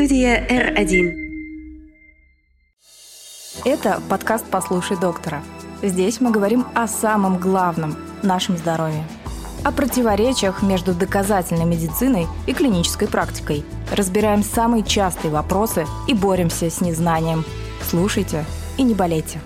Студия R1. Это подкаст «Послушай доктора». Здесь мы говорим о самом главном – нашем здоровье. О противоречиях между доказательной медициной и клинической практикой. Разбираем самые частые вопросы и боремся с незнанием. Слушайте и не болейте.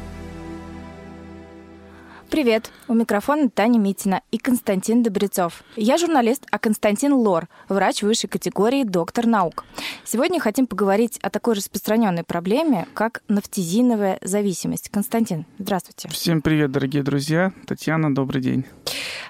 Привет! У микрофона Таня Митина и Константин Добрецов. Я журналист, а Константин Лор, врач высшей категории, доктор наук. Сегодня хотим поговорить о такой распространенной проблеме, как нафтизиновая зависимость. Константин, здравствуйте. Всем привет, дорогие друзья. Татьяна, добрый день.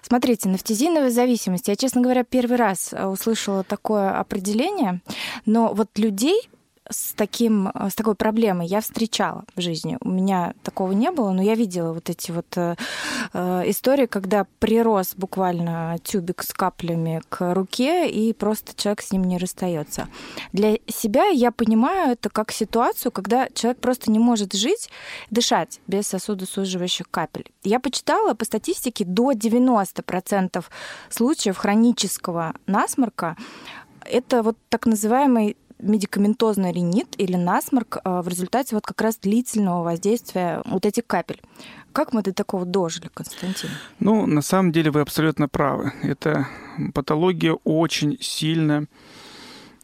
Смотрите, нафтизиновая зависимость. Я, честно говоря, первый раз услышала такое определение, но вот людей, с, таким, э, с такой проблемой я встречала в жизни. У меня такого не было, но я видела вот эти вот э, э, истории, когда прирос буквально тюбик с каплями к руке, и просто человек с ним не расстается. Для себя я понимаю это как ситуацию, когда человек просто не может жить, дышать без сосудосуживающих капель. Я почитала по статистике до 90% случаев хронического насморка это вот так называемый медикаментозный ринит или насморк а, в результате вот как раз длительного воздействия вот этих капель. Как мы до такого дожили, Константин? Ну, на самом деле вы абсолютно правы. Эта патология очень сильно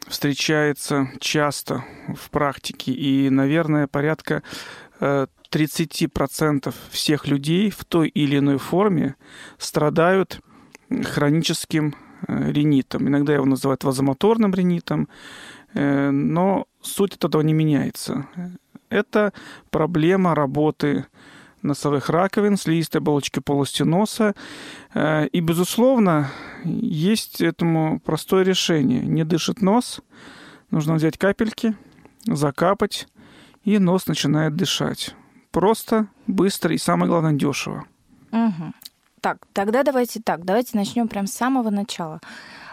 встречается часто в практике. И, наверное, порядка 30% э, всех людей в той или иной форме страдают хроническим э, ринитом. Иногда его называют вазомоторным ринитом, Э, но суть от этого не меняется. Это проблема работы носовых раковин, слизистой оболочки полости носа. Э, и, безусловно, есть этому простое решение. Не дышит нос, нужно взять капельки, закапать, и нос начинает дышать. Просто, быстро и, самое главное, дешево. Угу. Так, тогда давайте так, давайте начнем прямо с самого начала.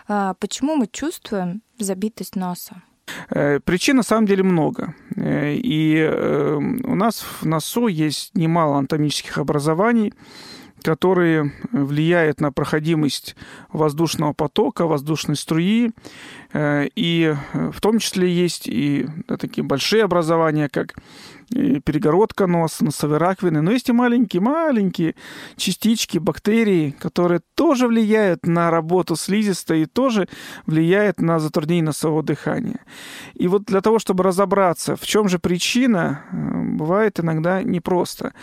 А, почему мы чувствуем забитость носа? Э, причин на самом деле много. Э, и э, у нас в носу есть немало анатомических образований, которые влияют на проходимость воздушного потока, воздушной струи. И в том числе есть и такие большие образования, как перегородка носа, носовые раковины. Но есть и маленькие-маленькие частички, бактерии, которые тоже влияют на работу слизистой и тоже влияют на затруднение носового дыхания. И вот для того, чтобы разобраться, в чем же причина, э, бывает иногда непросто.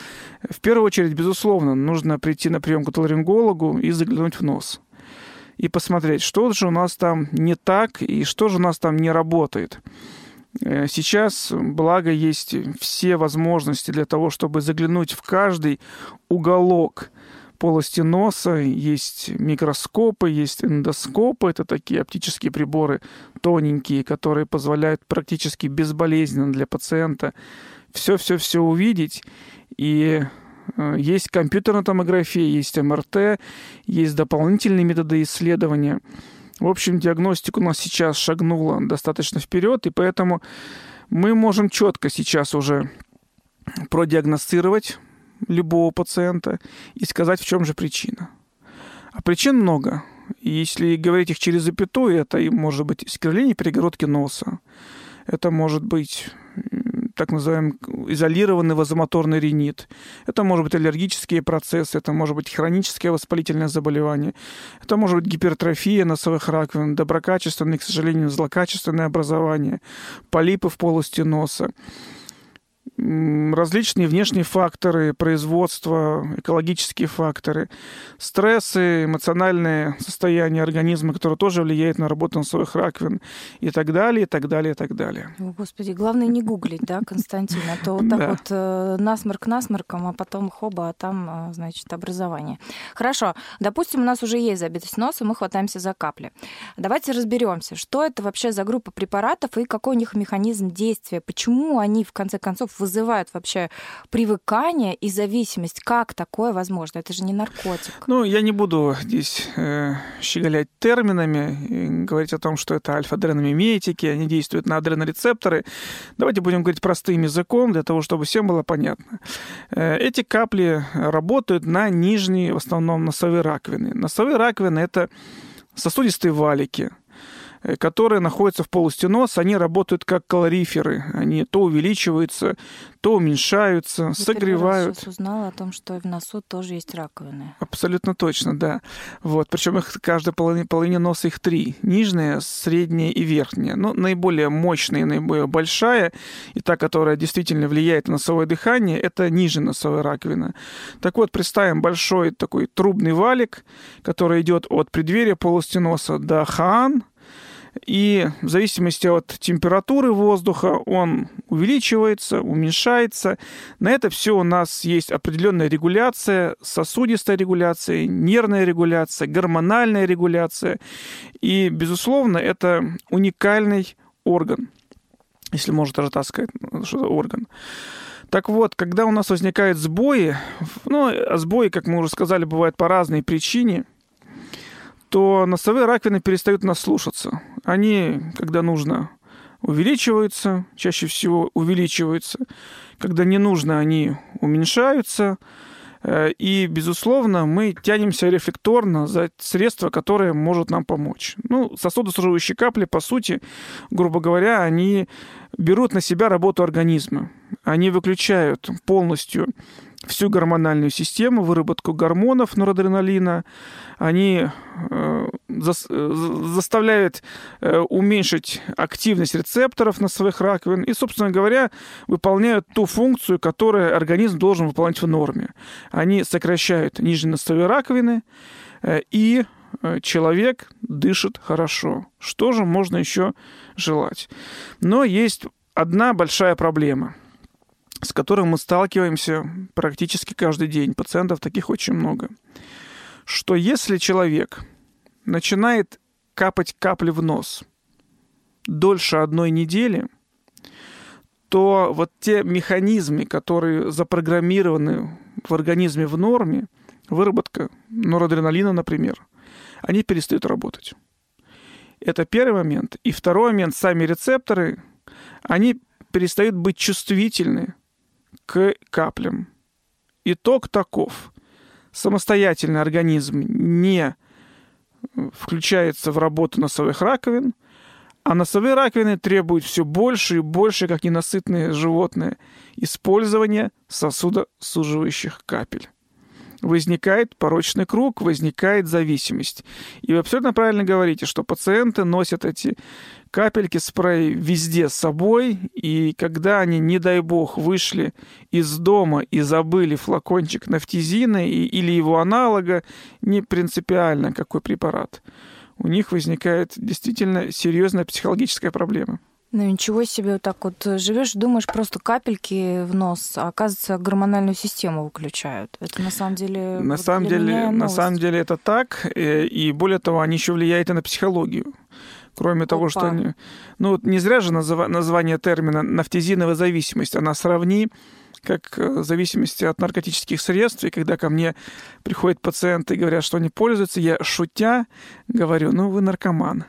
В первую очередь, безусловно, нужно прийти на прием к отоларингологу и заглянуть в нос и посмотреть, что же у нас там не так и что же у нас там не работает. Э, сейчас, благо, есть все возможности для того, чтобы заглянуть в каждый уголок полости носа, есть микроскопы, есть эндоскопы, это такие оптические приборы тоненькие, которые позволяют практически безболезненно для пациента все-все-все увидеть. И э, есть компьютерная томография, есть МРТ, есть дополнительные методы исследования – в общем, диагностика у нас сейчас шагнула достаточно вперед, и поэтому мы можем четко сейчас уже продиагностировать любого пациента и сказать, в чем же причина. А причин много. Если говорить их через запятую, это может быть скривление перегородки носа, это может быть так называемый изолированный вазомоторный ринит. Это может быть аллергические процессы, это может быть хроническое воспалительное заболевание, это может быть гипертрофия носовых раковин, доброкачественное, к сожалению, злокачественное образование, полипы в полости носа различные внешние факторы производства, экологические факторы, стрессы, эмоциональное состояние организма, которое тоже влияет на работу носовых раковин и так далее, и так далее, и так далее. О, Господи, главное не гуглить, да, Константин, а то вот так да. вот э, насморк насморком, а потом хоба, а там, э, значит, образование. Хорошо, допустим, у нас уже есть забитость носа, мы хватаемся за капли. Давайте разберемся, что это вообще за группа препаратов и какой у них механизм действия, почему они, в конце концов, вызывают вообще привыкание и зависимость. Как такое возможно? Это же не наркотик. Ну, я не буду здесь э, щеголять терминами говорить о том, что это альфа-адреномиметики, они действуют на адренорецепторы. Давайте будем говорить простым языком, для того, чтобы всем было понятно. Э, эти капли работают на нижние, в основном, носовые раковины. Носовые раковины – это сосудистые валики – которые находятся в полости носа, они работают как калориферы. Они то увеличиваются, то уменьшаются, Я согревают. Я узнала о том, что в носу тоже есть раковины. Абсолютно точно, да. Вот. Причем их каждая половина, половине носа их три. Нижняя, средняя и верхняя. Но наиболее мощная, наиболее большая, и та, которая действительно влияет на носовое дыхание, это нижняя носовая раковина. Так вот, представим большой такой трубный валик, который идет от преддверия полости носа до хаан, и в зависимости от температуры воздуха он увеличивается, уменьшается. На это все у нас есть определенная регуляция, сосудистая регуляция, нервная регуляция, гормональная регуляция. И, безусловно, это уникальный орган, если можно даже так сказать, что это орган. Так вот, когда у нас возникают сбои, ну, а сбои, как мы уже сказали, бывают по разной причине, то носовые раковины перестают нас слушаться. Они, когда нужно, увеличиваются, чаще всего увеличиваются. Когда не нужно, они уменьшаются. Э, и, безусловно, мы тянемся рефлекторно за средство, которое может нам помочь. Ну, сосудосуживающие капли, по сути, грубо говоря, они берут на себя работу организма. Они выключают полностью всю гормональную систему, выработку гормонов норадреналина. Они э, за, э, заставляют э, уменьшить активность рецепторов на своих раковин и, собственно говоря, выполняют ту функцию, которую организм должен выполнять в норме. Они сокращают нижние носовые раковины э, и э, человек дышит хорошо. Что же можно еще желать? Но есть одна большая проблема – с которым мы сталкиваемся практически каждый день. Пациентов таких очень много. Что если человек начинает капать капли в нос дольше одной недели, то вот те механизмы, которые запрограммированы в организме в норме, выработка норадреналина, например, они перестают работать. Это первый момент. И второй момент, сами рецепторы, они перестают быть чувствительны к каплям. Итог таков. Самостоятельный организм не включается в работу носовых раковин, а носовые раковины требуют все больше и больше, как ненасытные животные, использования сосудосуживающих капель возникает порочный круг, возникает зависимость. И вы абсолютно правильно говорите, что пациенты носят эти капельки спрей везде с собой, и когда они, не дай бог, вышли из дома и забыли флакончик нафтизина и, или его аналога, не принципиально какой препарат, у них возникает действительно серьезная психологическая проблема. Ну ничего себе, вот так вот живешь, думаешь, просто капельки в нос, а оказывается, гормональную систему выключают. Это на самом деле. На самом деле, на самом деле это так, э, и более того, они еще влияют и на психологию. Кроме Опа. того, что они... Ну, вот не зря же назва... название термина нафтизиновая зависимость. Она сравни как э, зависимости от наркотических средств. И когда ко мне приходят пациенты и говорят, что они пользуются, я шутя говорю, ну, вы наркоман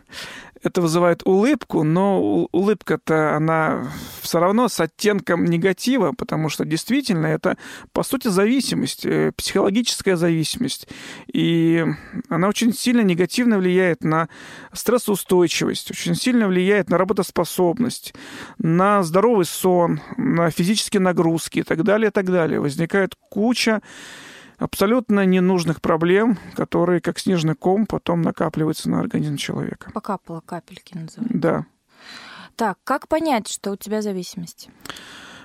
это вызывает улыбку, но улыбка-то она все равно с оттенком негатива, потому что действительно это, по сути, зависимость, э, психологическая зависимость. И она очень сильно негативно влияет на стрессоустойчивость, очень сильно влияет на работоспособность, на здоровый сон, на физические нагрузки и так далее, и так далее. Возникает куча абсолютно ненужных проблем, которые, как снежный ком, потом накапливаются на организм человека. Покапала капельки называется. Да. Так, как понять, что у тебя зависимость?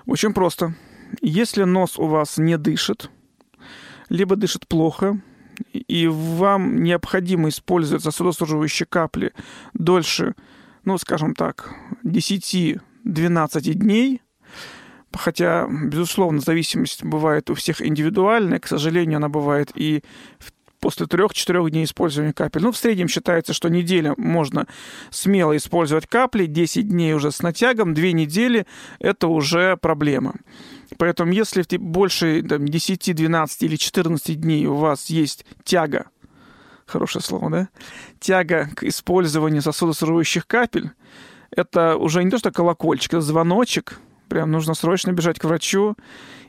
Очень просто. Если нос у вас не дышит, либо дышит плохо, и вам необходимо использовать сосудосуживающие капли дольше, ну, скажем так, 10-12 дней, Хотя, безусловно, зависимость бывает у всех индивидуальная. К сожалению, она бывает и после трех-четырех дней использования капель. Ну, в среднем считается, что неделя можно смело использовать капли, 10 дней уже с натягом, 2 недели – это уже проблема. Поэтому если больше там, 10, 12 или 14 дней у вас есть тяга, хорошее слово, да? Тяга к использованию сосудосуживающих капель, это уже не то, что колокольчик, это звоночек – Прям нужно срочно бежать к врачу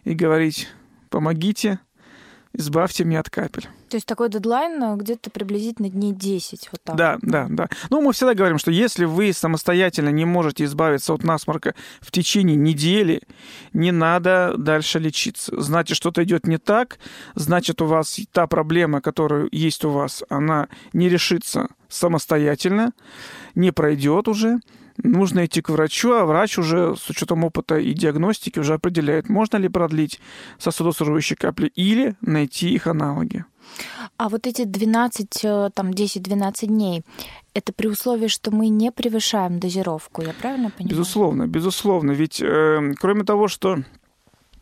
и говорить, помогите, избавьте меня от капель. То есть такой дедлайн э, где-то приблизительно дней 10. Вот так. Да, да, да. Ну, мы всегда говорим, что если вы самостоятельно не можете избавиться от насморка в течение недели, не надо дальше лечиться. Значит, что-то идет не так, значит, у вас та проблема, которая есть у вас, она не решится самостоятельно, не пройдет уже, нужно идти к врачу, а врач уже с учетом опыта и диагностики уже определяет, можно ли продлить сосудосуживающие капли или найти их аналоги. А вот эти 12, э, там 10-12 дней, это при условии, что мы не превышаем дозировку, я правильно понимаю? Безусловно, безусловно. Ведь э, кроме того, что э,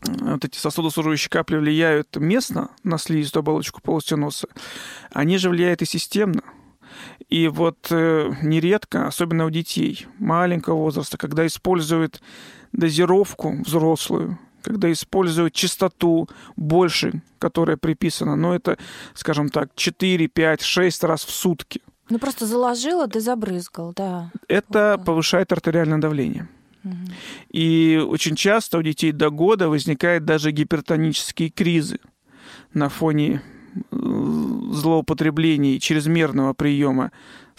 вот эти сосудосуживающие капли влияют местно на слизистую оболочку полости носа, они же влияют и системно. И вот э, нередко, особенно у детей маленького возраста, когда используют дозировку взрослую, когда используют частоту больше, которая приписана, но это, скажем так, 4, 5, 6 раз в сутки. Ну просто заложила, ты забрызгал, да. Это вот. повышает артериальное давление. Угу. И очень часто у детей до года возникают даже гипертонические кризы на фоне злоупотреблений, чрезмерного приема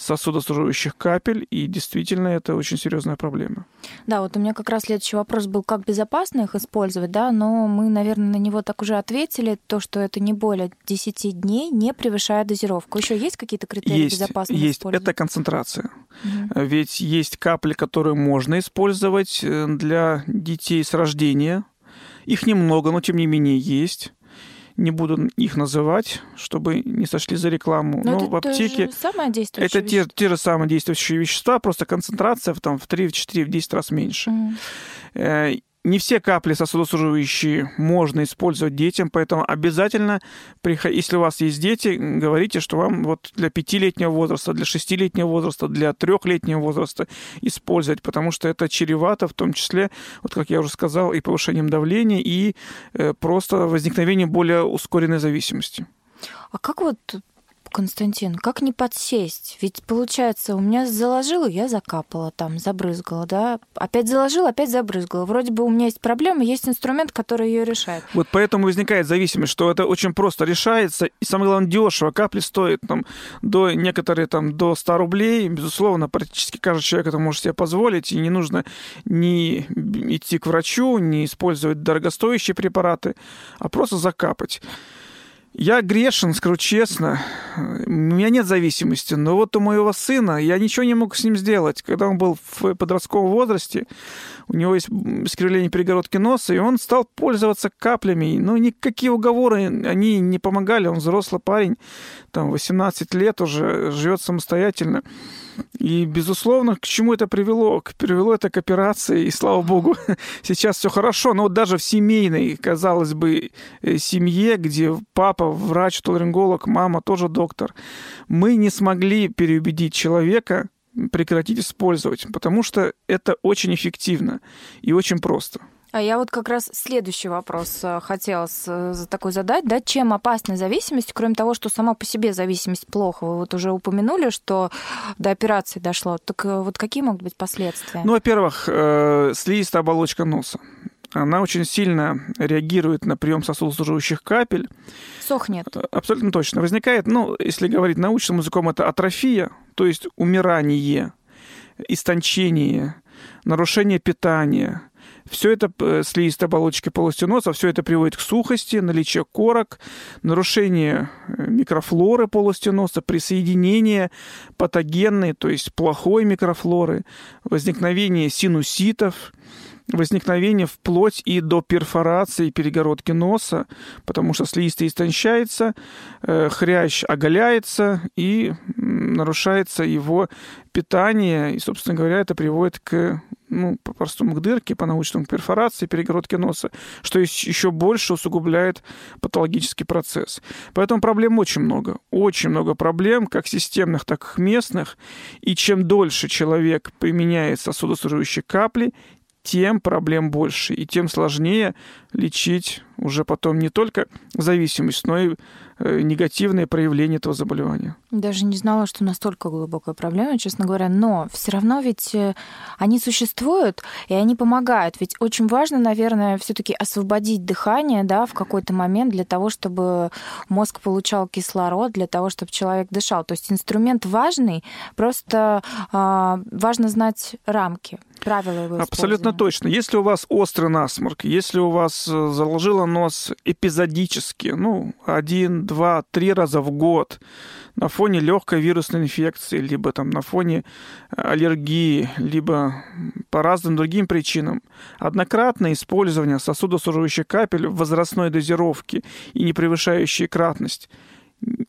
сосудосуживающих капель, и действительно это очень серьезная проблема. Да, вот у меня как раз следующий вопрос был, как безопасно их использовать, да, но мы, наверное, на него так уже ответили, то, что это не более 10 дней, не превышая дозировку. Еще есть какие-то критерии есть, безопасности Есть, это концентрация. Угу. Ведь есть капли, которые можно использовать э, для детей с рождения. Их немного, но тем не менее есть не буду их называть, чтобы не сошли за рекламу. Но, Но в аптеке это те, те же самые действующие вещества, просто концентрация в, там, в 3, в 4, в 10 раз меньше. Mm не все капли сосудосуживающие можно использовать детям, поэтому обязательно, если у вас есть дети, говорите, что вам вот для пятилетнего возраста, для шестилетнего возраста, для трехлетнего возраста использовать, потому что это чревато, в том числе, вот как я уже сказал, и повышением давления, и э, просто возникновением более ускоренной зависимости. А как вот Константин, как не подсесть? Ведь получается, у меня заложило, я закапала там, забрызгала, да? Опять заложила, опять забрызгала. Вроде бы у меня есть проблема, есть инструмент, который ее решает. Вот поэтому возникает зависимость, что это очень просто решается, и самое главное, дешево. Капли стоят там до некоторые там до 100 рублей. Безусловно, практически каждый человек это может себе позволить, и не нужно ни идти к врачу, не использовать дорогостоящие препараты, а просто закапать. Я грешен, скажу честно. У меня нет зависимости. Но вот у моего сына я ничего не мог с ним сделать. Когда он был в подростковом возрасте, у него есть искривление перегородки носа, и он стал пользоваться каплями. Ну, никакие уговоры, они не помогали. Он взрослый парень, там, 18 лет уже, живет самостоятельно. И, безусловно, к чему это привело? Привело это к операции, и, слава богу, сейчас все хорошо. Но вот даже в семейной, казалось бы, э, семье, где папа врач, толеринголог, мама тоже доктор, мы не смогли переубедить человека прекратить использовать, потому что это очень эффективно и очень просто. А я вот как раз следующий вопрос э, хотела такой задать. Да, чем опасна зависимость, кроме того, что сама по себе зависимость плохо? Вы вот уже упомянули, что до операции дошло. Так э, вот какие могут быть последствия? Ну, во-первых, э, слизистая оболочка носа. Она очень сильно реагирует на прием сосудосуживающих капель. Сохнет. Абсолютно точно. Возникает, ну, если говорить научным языком, это атрофия, то есть умирание, истончение, нарушение питания, все это э, слизистая оболочка полости носа, все это приводит к сухости, наличию корок, нарушение э, микрофлоры полости носа, присоединение патогенной, то есть плохой микрофлоры, возникновение синуситов, возникновение вплоть и до перфорации перегородки носа, потому что слизистый истончается, э, хрящ оголяется и нарушается его питание, и, собственно говоря, это приводит к ну, по-простому, к дырке, по-научному, к перфорации перегородки носа, что еще больше усугубляет патологический процесс. Поэтому проблем очень много. Очень много проблем, как системных, так и местных. И чем дольше человек применяет сосудосуживающие капли, тем проблем больше, и тем сложнее лечить уже потом не только зависимость, но и э, негативные проявления этого заболевания. Даже не знала, что настолько глубокая проблема, честно говоря. Но все равно ведь э, они существуют, и они помогают. Ведь очень важно, наверное, все-таки освободить дыхание да, в какой-то момент для того, чтобы мозг получал кислород, для того, чтобы человек дышал. То есть инструмент важный, просто э, важно знать рамки правила его Абсолютно точно. Если у вас острый насморк, если у вас э, заложило нос эпизодически, ну, один, два, три раза в год, на фоне легкой вирусной инфекции, либо там на фоне э, аллергии, либо по разным другим причинам, однократное использование сосудосуживающих капель в возрастной дозировке и не превышающей кратность,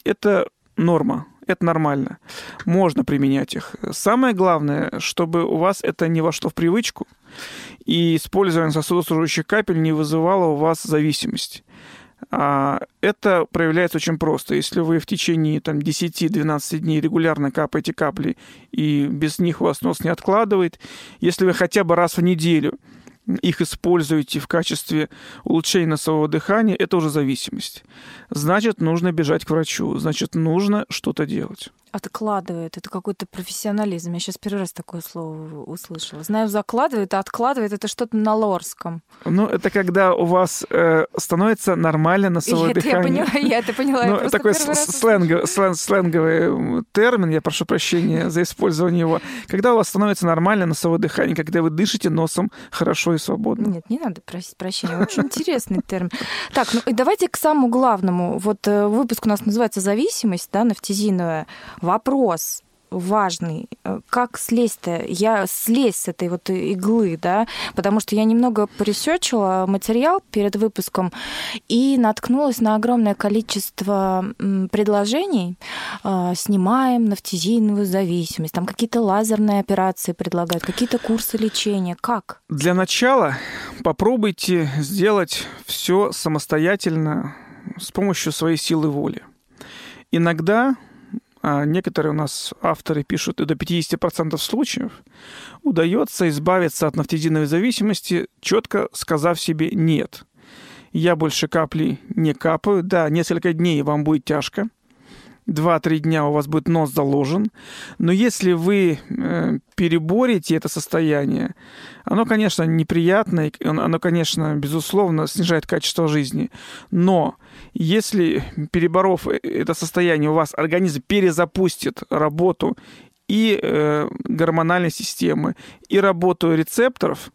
это норма это нормально. Можно применять их. Самое главное, чтобы у вас это не вошло в привычку, и использование сосудосуживающих капель не вызывало у вас зависимость. А это проявляется очень просто. Если вы в течение там, 10-12 дней регулярно капаете капли, и без них у вас нос не откладывает, если вы хотя бы раз в неделю их используете в качестве улучшения носового дыхания, это уже зависимость. Значит, нужно бежать к врачу, значит, нужно что-то делать откладывает. Это какой-то профессионализм. Я сейчас первый раз такое слово услышала. Знаю, закладывает, а откладывает это что-то на лорском. Ну, это когда у вас э, становится нормально носовое это дыхание. Я, поняла, я это поняла. Ну, такой сленговый, слен, сленговый термин, я прошу прощения за использование его. Когда у вас становится нормально носовое дыхание, когда вы дышите носом хорошо и свободно. Нет, не надо просить прощения. Очень интересный термин. Так, ну и давайте к самому главному. Вот э, выпуск у нас называется «Зависимость», да, нафтизиновая вопрос важный. Э, как слезть-то? Я слезть с этой вот иглы, да, потому что я немного поресечила материал перед выпуском и наткнулась на огромное количество предложений. Э, снимаем нафтизиновую зависимость, там какие-то лазерные операции предлагают, какие-то курсы лечения. Как? Для начала попробуйте сделать все самостоятельно с помощью своей силы воли. Иногда а некоторые у нас авторы пишут, и до 50% случаев удается избавиться от нафтизиновой зависимости, четко сказав себе «нет». Я больше капли не капаю. Да, несколько дней вам будет тяжко, 2-3 дня у вас будет нос заложен. Но если вы э, переборете это состояние, оно, конечно, неприятное, оно, конечно, безусловно, снижает качество жизни. Но если, переборов э, это состояние, у вас организм перезапустит работу и э, гормональной системы, и работу рецепторов,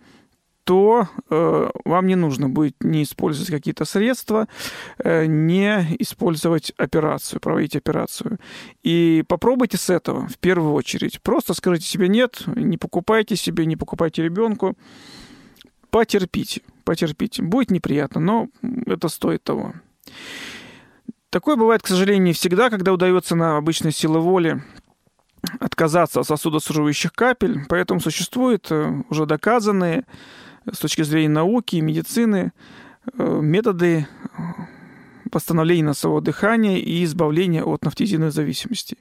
то э, вам не нужно будет не использовать какие-то средства, э, не использовать операцию, проводить операцию. И попробуйте с этого в первую очередь. Просто скажите себе нет, не покупайте себе, не покупайте ребенку. Потерпите, потерпите. Будет неприятно, но это стоит того. Такое бывает, к сожалению, не всегда, когда удается на обычной силы воли отказаться от сосудосуживающих капель, поэтому существуют э, уже доказанные с точки зрения науки и медицины э, методы восстановления носового дыхания и избавления от нафтизиновой зависимости.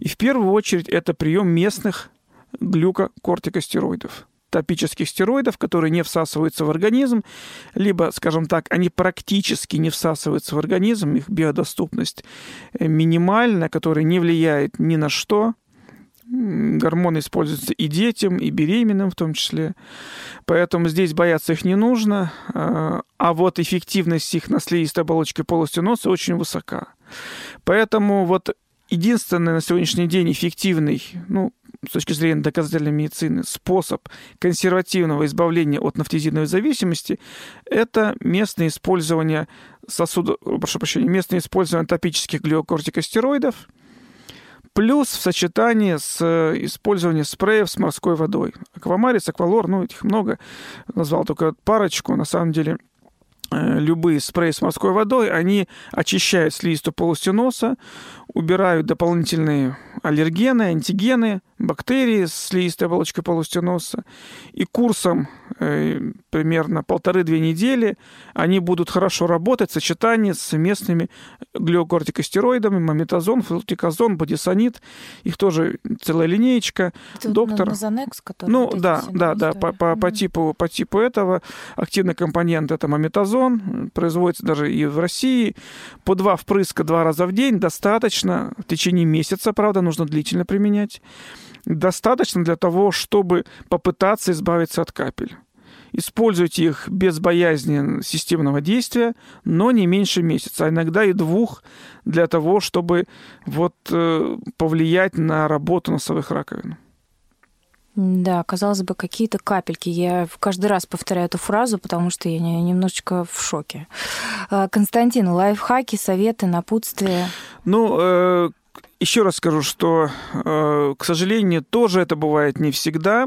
И в первую очередь это прием местных глюкокортикостероидов топических стероидов, которые не всасываются в организм, либо, скажем так, они практически не всасываются в организм, их биодоступность э, минимальна, которая не влияет ни на что, Гормоны используются и детям, и беременным в том числе. Поэтому здесь бояться их не нужно. А, а вот эффективность их на слизистой оболочке полости носа очень высока. Поэтому вот единственный на сегодняшний день эффективный, ну, с точки зрения доказательной медицины, способ консервативного избавления от нафтизиновой зависимости – это местное использование сосуда, прошу прощения, местное использование топических глюкокортикостероидов – Плюс в сочетании с э, использованием спреев с морской водой. Аквамарис, аквалор, ну, этих много. Назвал только парочку. На самом деле, э, любые спреи с морской водой, они очищают слизистую полость носа, убирают дополнительные аллергены, антигены, бактерии с слизистой оболочкой полости носа. И курсом э, примерно полторы-две недели они будут хорошо работать в сочетании с местными глюкортикостероидами, мометазон, флутиказон, бодисонид. Их тоже целая линеечка. Это Доктор... Назанекс, который Ну, да, да, да, по, по, по, типу, по типу этого активный компонент это мометазон, производится даже и в России. По два впрыска два раза в день достаточно, в течение месяца, правда, нужно длительно применять. Достаточно для того, чтобы попытаться избавиться от капель. Используйте их без боязни системного действия, но не меньше месяца, а иногда и двух, для того, чтобы вот, э, повлиять на работу носовых раковин. Да, казалось бы, какие-то капельки. Я каждый раз повторяю эту фразу, потому что я не- немножечко в шоке. А, Константин, лайфхаки, советы, напутствия. Ну, э, еще раз скажу, что, э, к сожалению, тоже это бывает не всегда.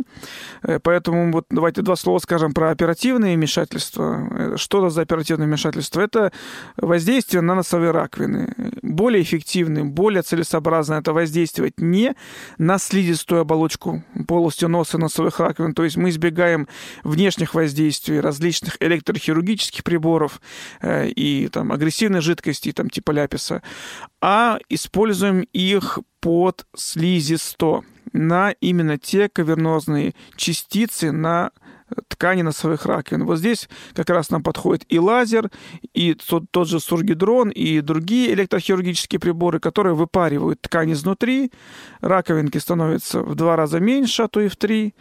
Э, Поэтому вот давайте два слова скажем про оперативные вмешательства. Э, Что это за оперативное вмешательство? Это воздействие на носовые раковины. Более эффективным, более целесообразно это воздействовать не на слизистую оболочку полости носа и носовых раковин. То есть мы избегаем внешних воздействий различных электрохирургических приборов и там, агрессивной жидкости, там, типа ляписа, а используем их под слизисто на именно те кавернозные частицы на ткани носовых раковин. Вот здесь как раз нам подходит и лазер, и тот, тот же сургидрон, и другие электрохирургические приборы, которые выпаривают ткань изнутри, раковинки становятся в два раза меньше, а то и в три,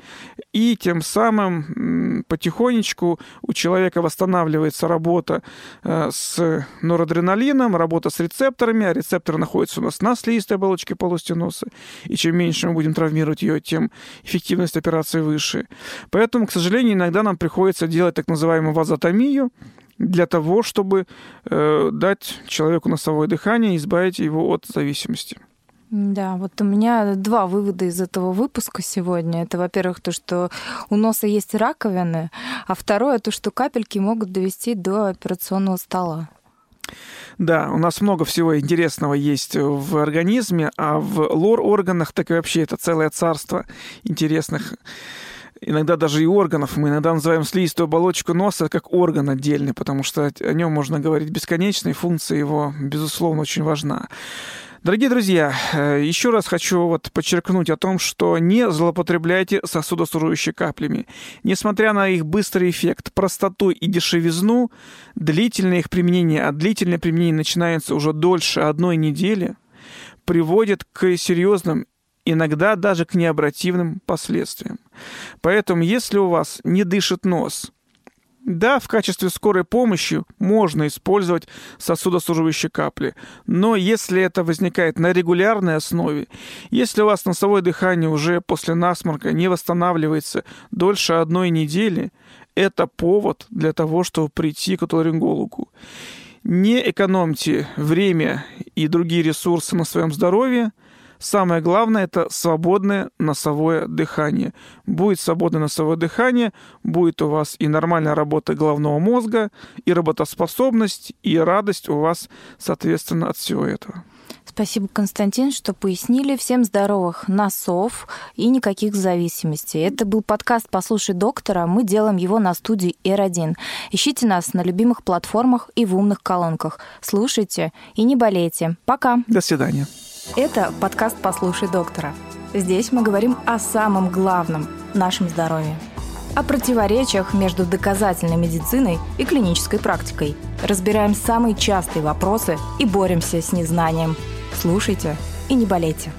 и тем самым потихонечку у человека восстанавливается работа э, с норадреналином, работа с рецепторами, а рецепторы находятся у нас на слизистой оболочке полости носа, и чем меньше мы будем травмировать ее, тем эффективность операции выше. Поэтому, к сожалению, иногда нам приходится делать так называемую вазотомию для того, чтобы э, дать человеку носовое дыхание и избавить его от зависимости. Да, вот у меня два вывода из этого выпуска сегодня. Это, во-первых, то, что у носа есть раковины, а второе, то, что капельки могут довести до операционного стола. Да, у нас много всего интересного есть в организме, а в лор-органах так и вообще это целое царство интересных иногда даже и органов. Мы иногда называем слизистую оболочку носа как орган отдельный, потому что о нем можно говорить бесконечно, и функция его, безусловно, очень важна. Дорогие друзья, э, еще раз хочу вот подчеркнуть о том, что не злоупотребляйте сосудосуживающими каплями. Несмотря на их быстрый эффект, простоту и дешевизну, длительное их применение, а длительное применение начинается уже дольше одной недели, приводит к серьезным иногда даже к необратимым последствиям. Поэтому, если у вас не дышит нос, да, в качестве скорой помощи можно использовать сосудосуживающие капли, но если это возникает на регулярной основе, если у вас носовое дыхание уже после насморка не восстанавливается дольше одной недели, это повод для того, чтобы прийти к отоларингологу. Не экономьте время и другие ресурсы на своем здоровье, Самое главное – это свободное носовое дыхание. Будет свободное носовое дыхание, будет у вас и нормальная работа головного мозга, и работоспособность, и радость у вас, соответственно, от всего этого. Спасибо, Константин, что пояснили. Всем здоровых носов и никаких зависимостей. Это был подкаст «Послушай доктора». Мы делаем его на студии R1. Ищите нас на любимых платформах и в умных колонках. Слушайте и не болейте. Пока. До свидания. Это подкаст «Послушай доктора». Здесь мы говорим о самом главном – нашем здоровье. О противоречиях между доказательной медициной и клинической практикой. Разбираем самые частые вопросы и боремся с незнанием. Слушайте и не болейте.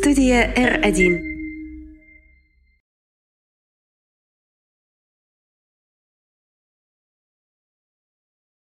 Студия R1.